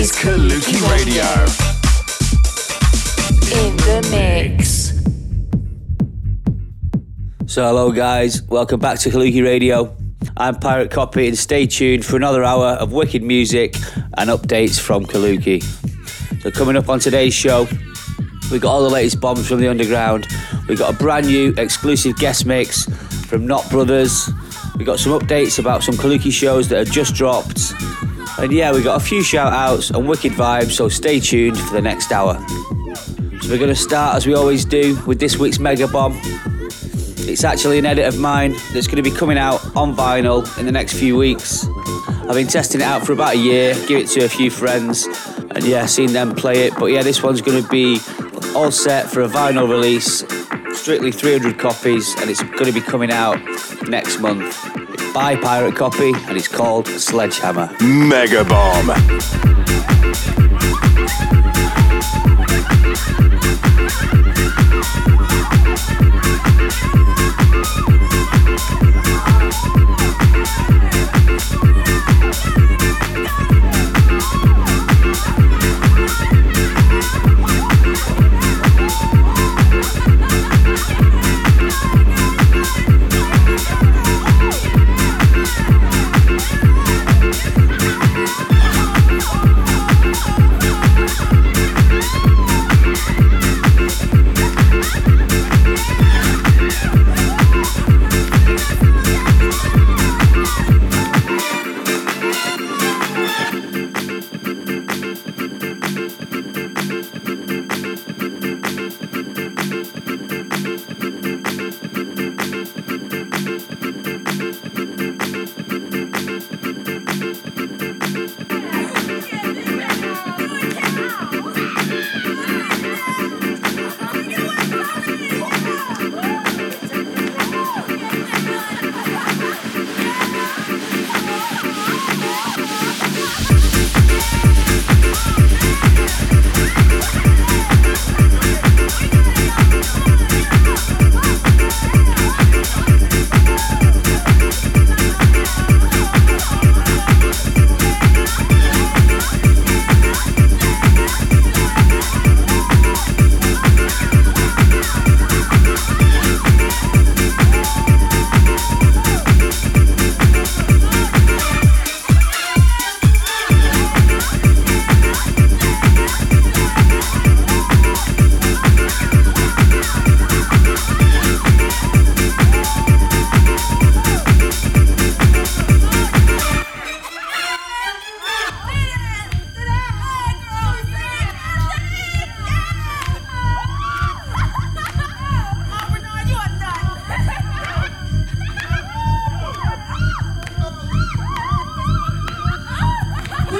is Kaluki Radio. in the mix. So, hello guys, welcome back to Kaluki Radio. I'm Pirate Copy, and stay tuned for another hour of wicked music and updates from Kaluki. So, coming up on today's show, we've got all the latest bombs from the underground. We've got a brand new exclusive guest mix from Not Brothers. We've got some updates about some Kaluki shows that have just dropped. And yeah, we got a few shout outs and wicked vibes, so stay tuned for the next hour. So, we're going to start as we always do with this week's Mega Bomb. It's actually an edit of mine that's going to be coming out on vinyl in the next few weeks. I've been testing it out for about a year, give it to a few friends, and yeah, seen them play it. But yeah, this one's going to be all set for a vinyl release, strictly 300 copies, and it's going to be coming out next month by Pirate Copy, and it's called Sledgehammer. Mega Bomb.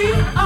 we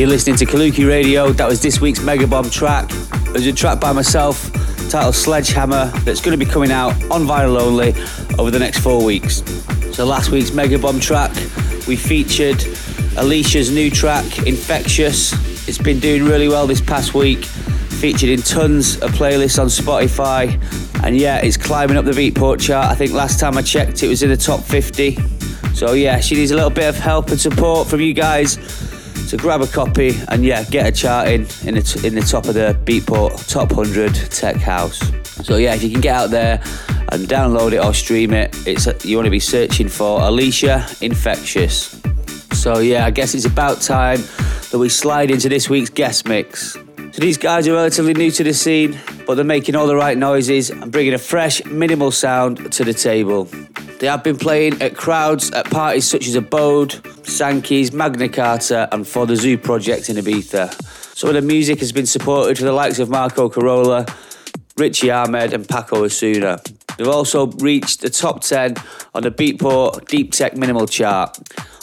you're listening to Kaluki Radio. That was this week's Mega Bomb track. It was a track by myself titled Sledgehammer that's going to be coming out on vinyl only over the next four weeks. So last week's Mega Bomb track, we featured Alicia's new track, Infectious. It's been doing really well this past week, featured in tons of playlists on Spotify. And yeah, it's climbing up the Beatport chart. I think last time I checked, it was in the top 50. So yeah, she needs a little bit of help and support from you guys to grab a copy and yeah, get a chart in in the, t- in the top of the Beatport Top 100 Tech House. So yeah, if you can get out there and download it or stream it, it's you want to be searching for Alicia Infectious. So yeah, I guess it's about time that we slide into this week's guest mix. So these guys are relatively new to the scene, but they're making all the right noises and bringing a fresh, minimal sound to the table. They have been playing at crowds at parties such as Abode, Sankey's, Magna Carta, and for the Zoo Project in Ibiza. Some of the music has been supported for the likes of Marco Carola, Richy Ahmed, and Paco Osuna. They've also reached the top 10 on the Beatport Deep Tech Minimal chart.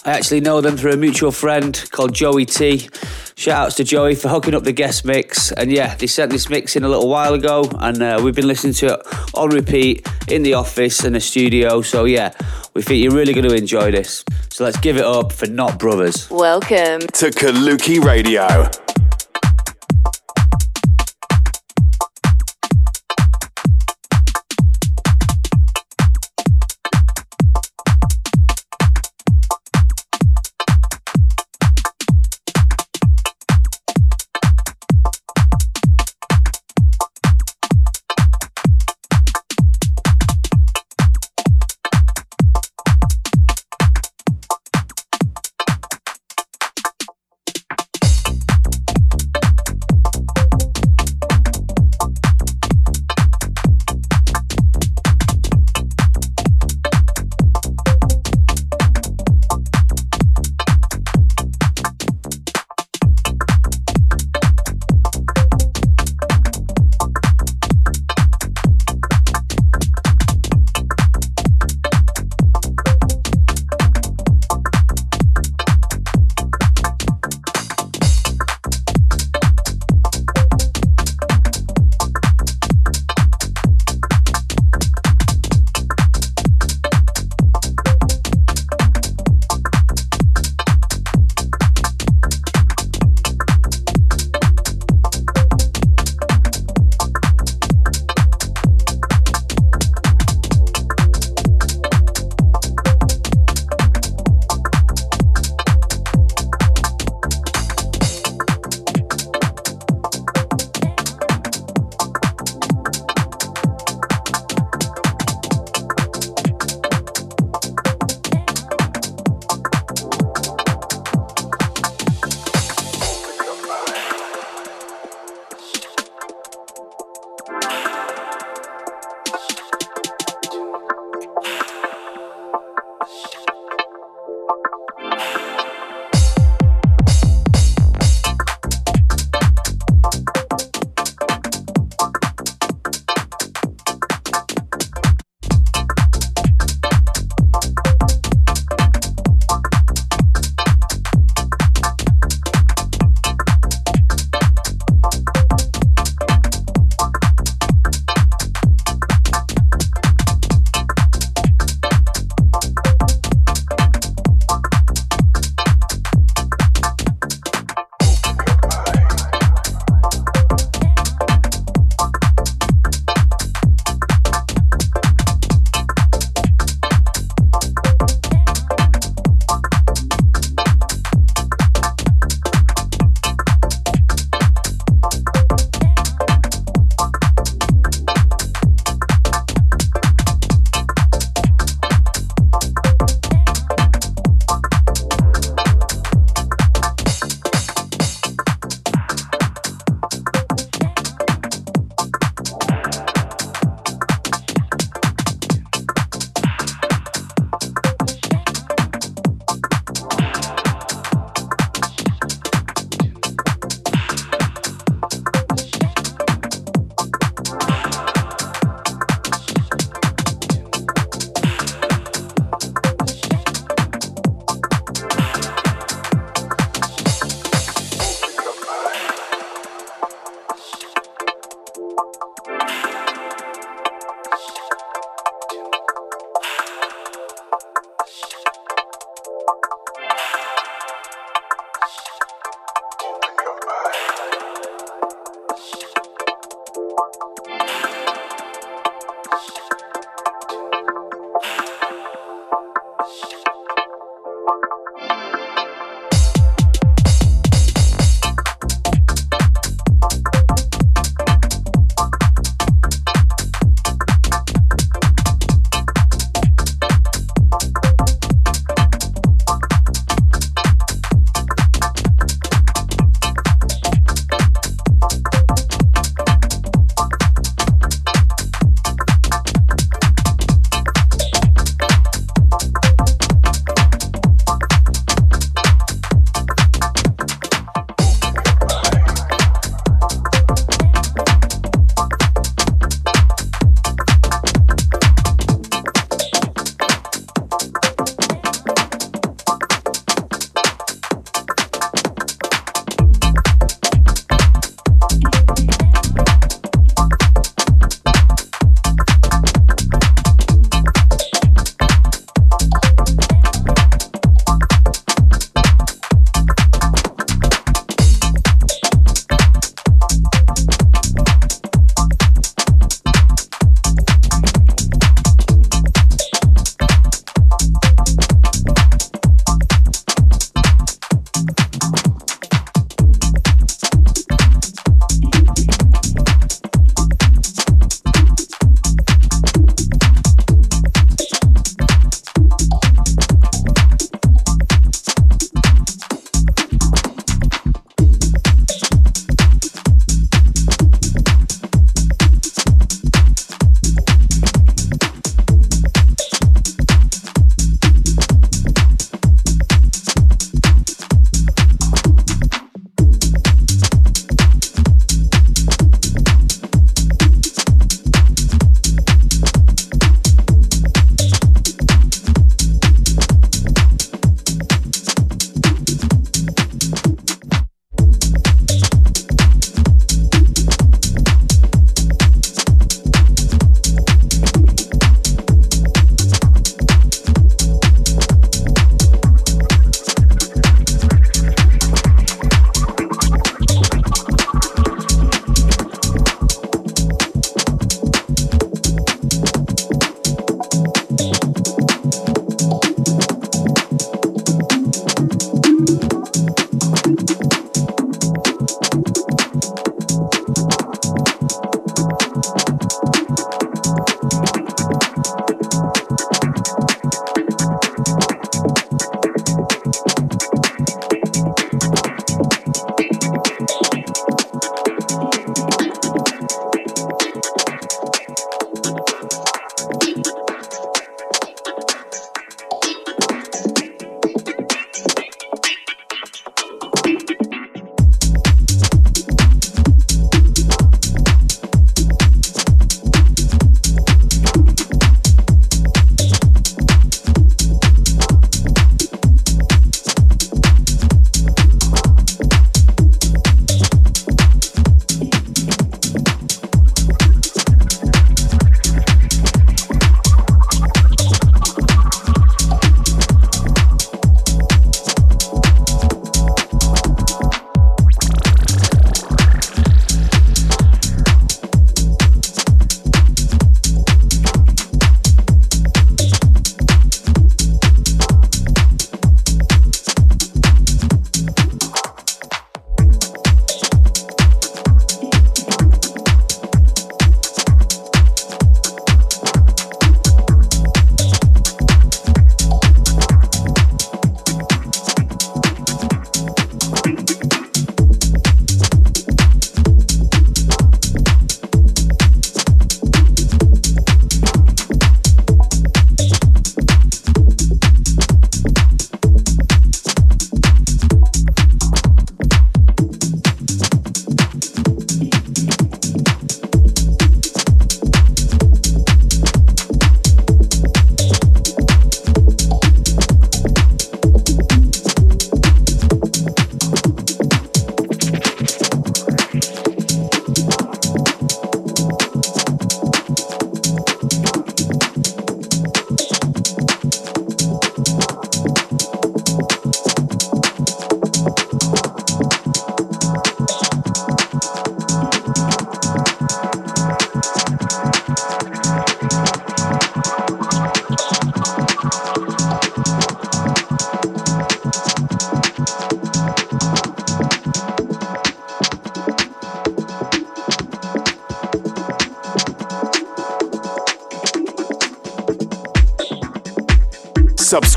I actually know them through a mutual friend called Joey T. Shout outs to Joey for hooking up the guest mix. And yeah, they sent this mix in a little while ago, and uh, we've been listening to it on repeat in the office and the studio. So yeah, we think you're really going to enjoy this. So let's give it up for Not Brothers. Welcome. To Kaluki Radio.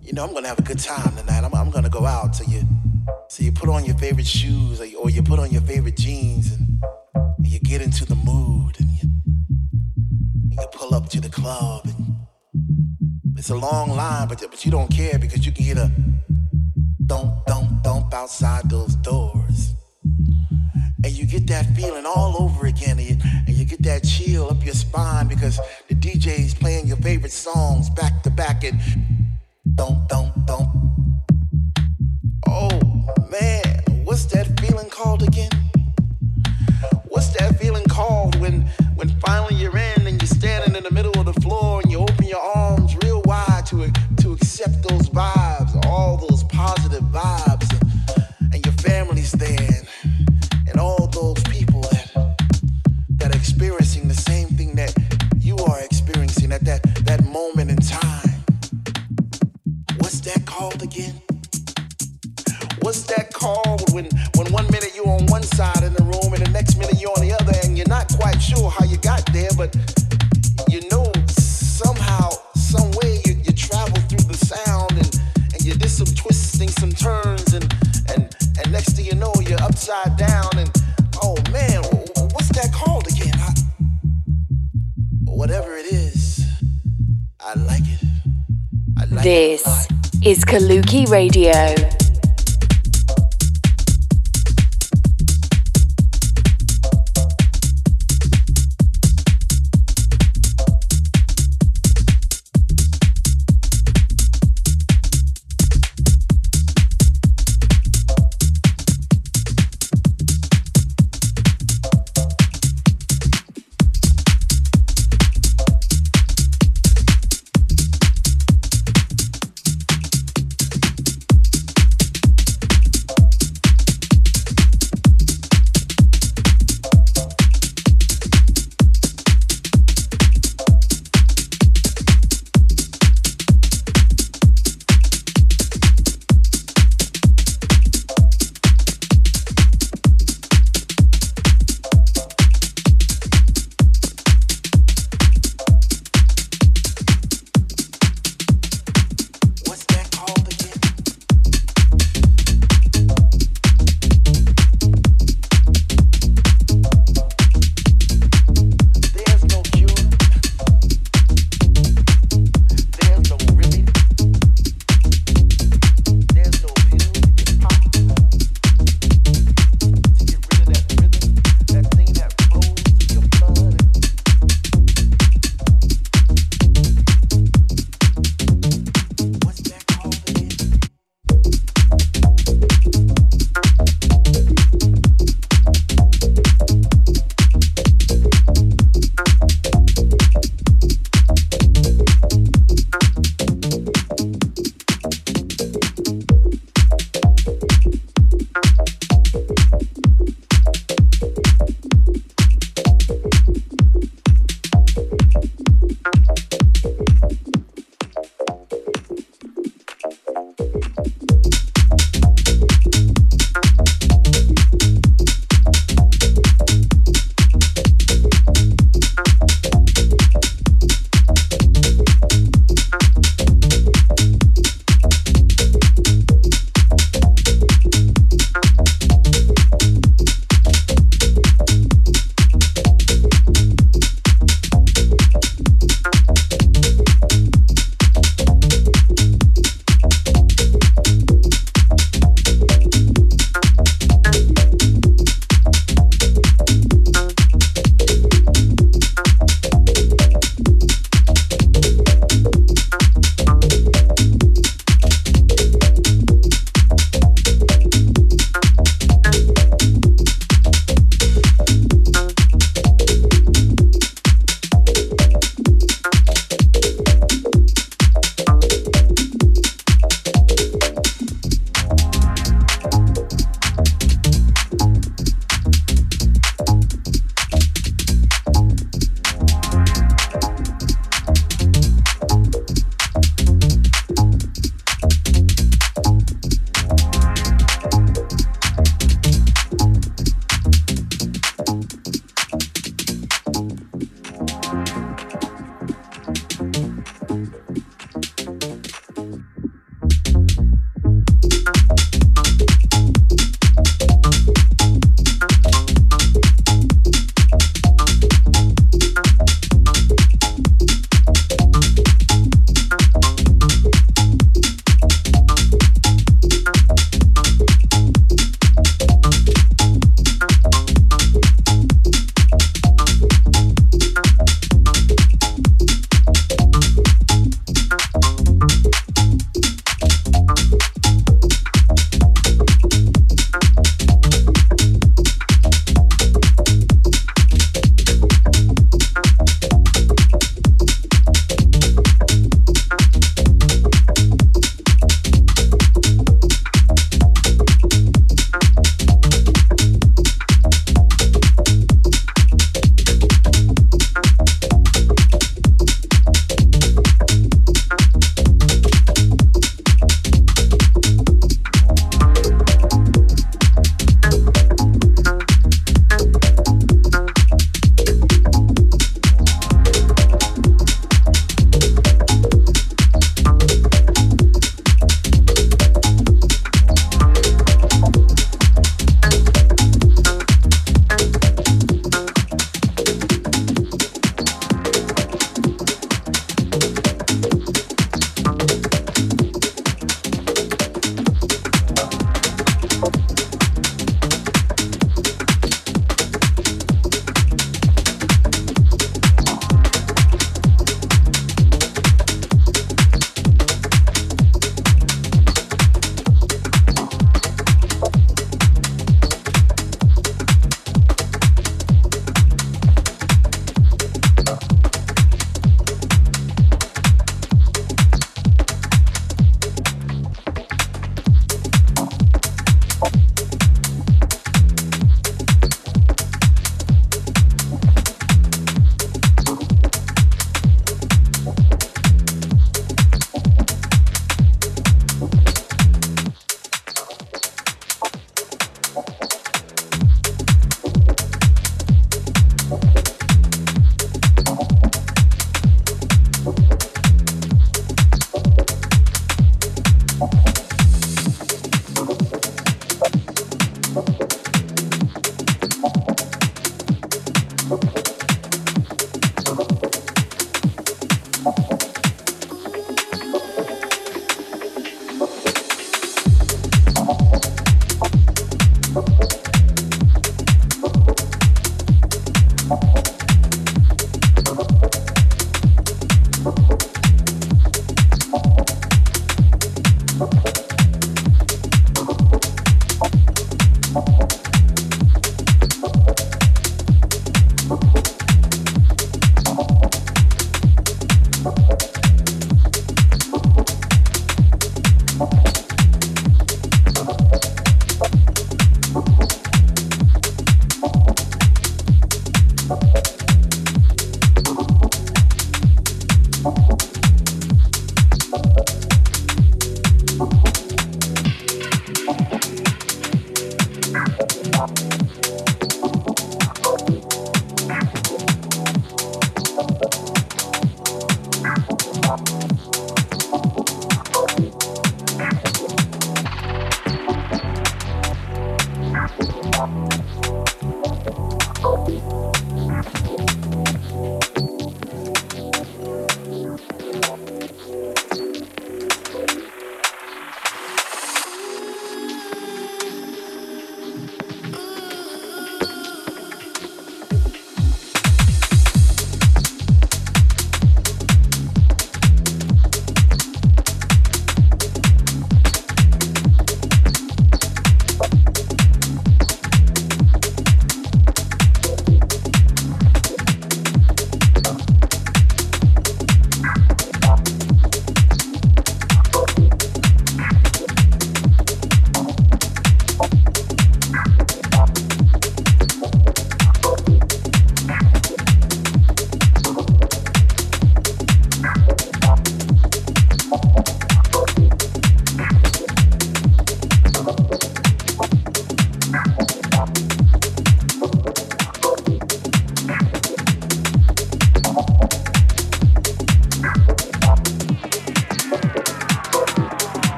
You know, I'm gonna have a good time tonight. I'm, I'm gonna go out. So you, so you put on your favorite shoes or you, or you put on your favorite jeans and, and you get into the mood and you, and you pull up to the club it's a long line, but but you don't care because you can hear the thump thump thump outside those doors and you get that feeling all over again and you, and you get that chill up your spine because DJ's playing your favorite songs back to back and thump thump thump. Oh man, what's that feeling called again? What's that feeling called when when finally you're in and you're standing in the middle of the floor and you open your arms real wide to to accept those vibes, all those positive vibes, and your family's there Kaluki Radio.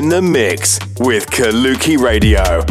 In the mix with Kaluki Radio.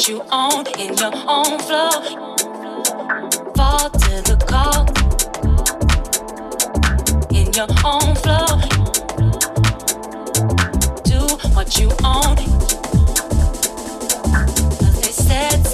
You own in your own flow. Fall to the call in your own flow. Do what you own. Yeah,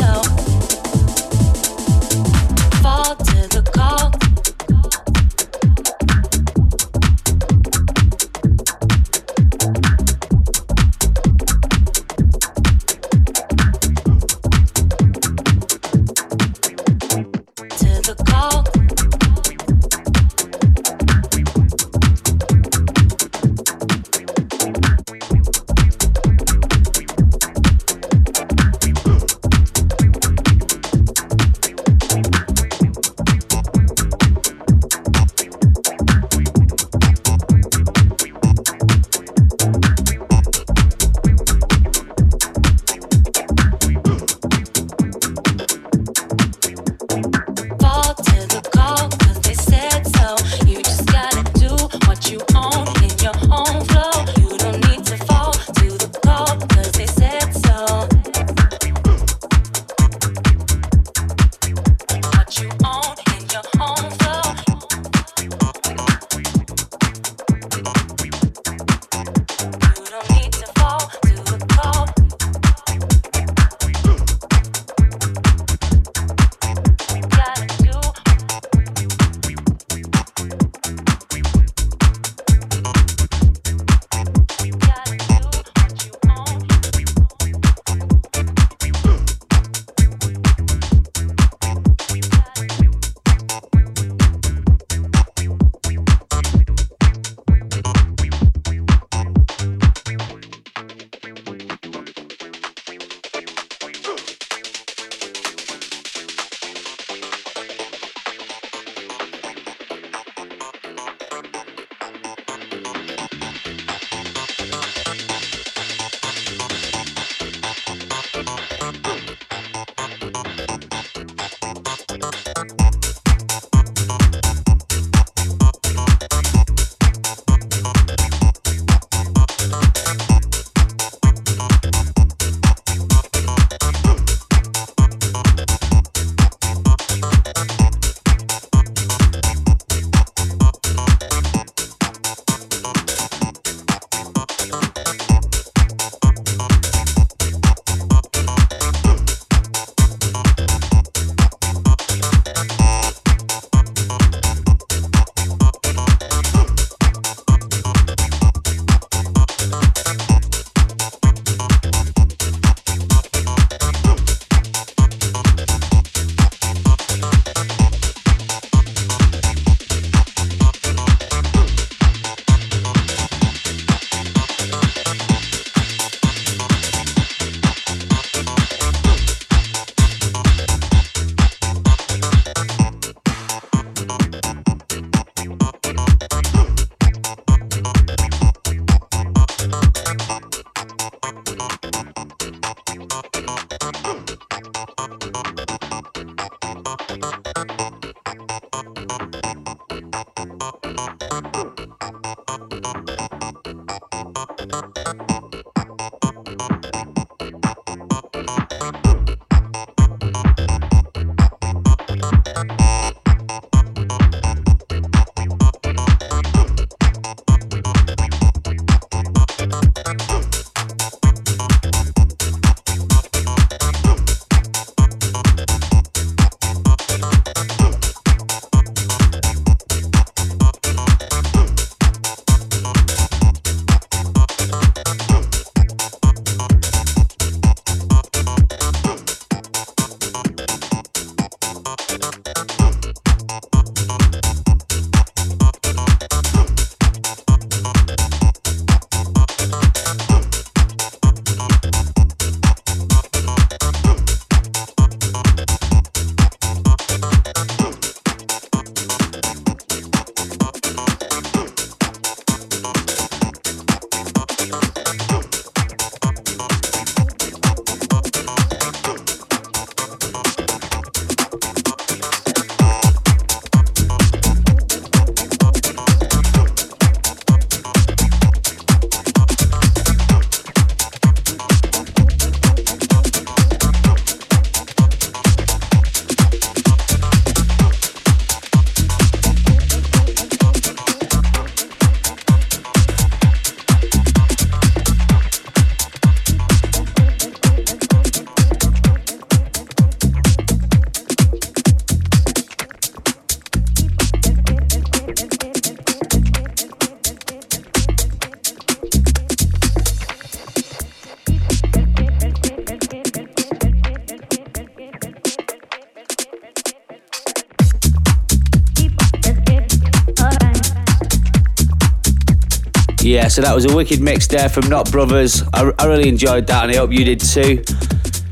so that was a wicked mix there from Not Brothers. I, I really enjoyed that and I hope you did too.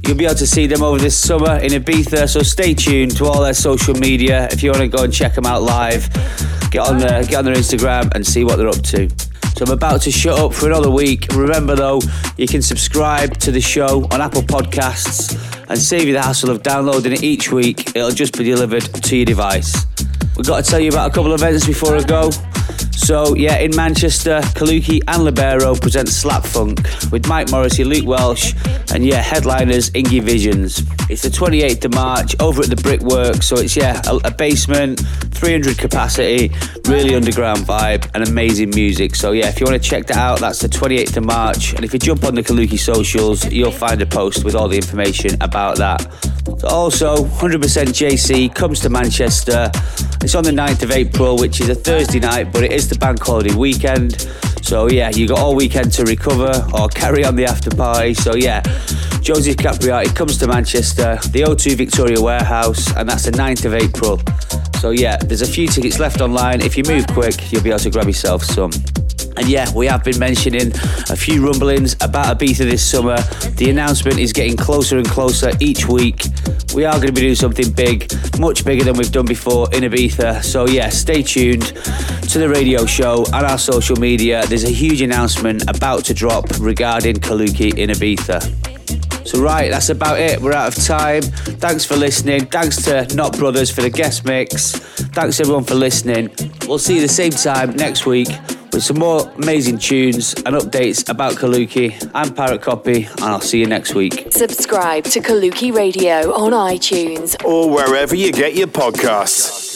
You'll be able to see them over this summer in Ibiza, so stay tuned to all their social media. If you want to go and check them out live, get on their, get on their Instagram and see what they're up to. So I'm about to shut up for another week. Remember though, you can subscribe to the show on Apple Podcasts and save you the hassle of downloading it each week. It'll just be delivered to your device. We've got to tell you about a couple of events before I go. So yeah, in Manchester, Kaluki and Libero present Slap Funk with Mike Morrissey, Luke Welsh, and yeah, headliners Ingy Visions. It's the 28th of March over at the Brickwork, so it's yeah, a, a basement, 300 capacity, really underground vibe, and amazing music. So yeah, if you want to check that out, that's the 28th of March, and if you jump on the Kaluki socials, you'll find a post with all the information about that. Also, 100% JC comes to Manchester. It's on the 9th of April, which is a Thursday night, but it is the bank holiday weekend. So, yeah, you got all weekend to recover or carry on the after party. So, yeah, Joseph Capriati comes to Manchester, the O2 Victoria Warehouse, and that's the 9th of April. So, yeah, there's a few tickets left online. If you move quick, you'll be able to grab yourself some. And yeah, we have been mentioning a few rumblings about Ibiza this summer. The announcement is getting closer and closer each week. We are going to be doing something big, much bigger than we've done before in Ibiza. So yeah, stay tuned to the radio show and our social media. A huge announcement about to drop regarding Kaluki in Ibiza. So right, that's about it. We're out of time. Thanks for listening. Thanks to Not Brothers for the guest mix. Thanks everyone for listening. We'll see you the same time next week with some more amazing tunes and updates about Kaluki. I'm Pirate Copy, and I'll see you next week. Subscribe to Kaluki Radio on iTunes Or wherever you get your podcasts.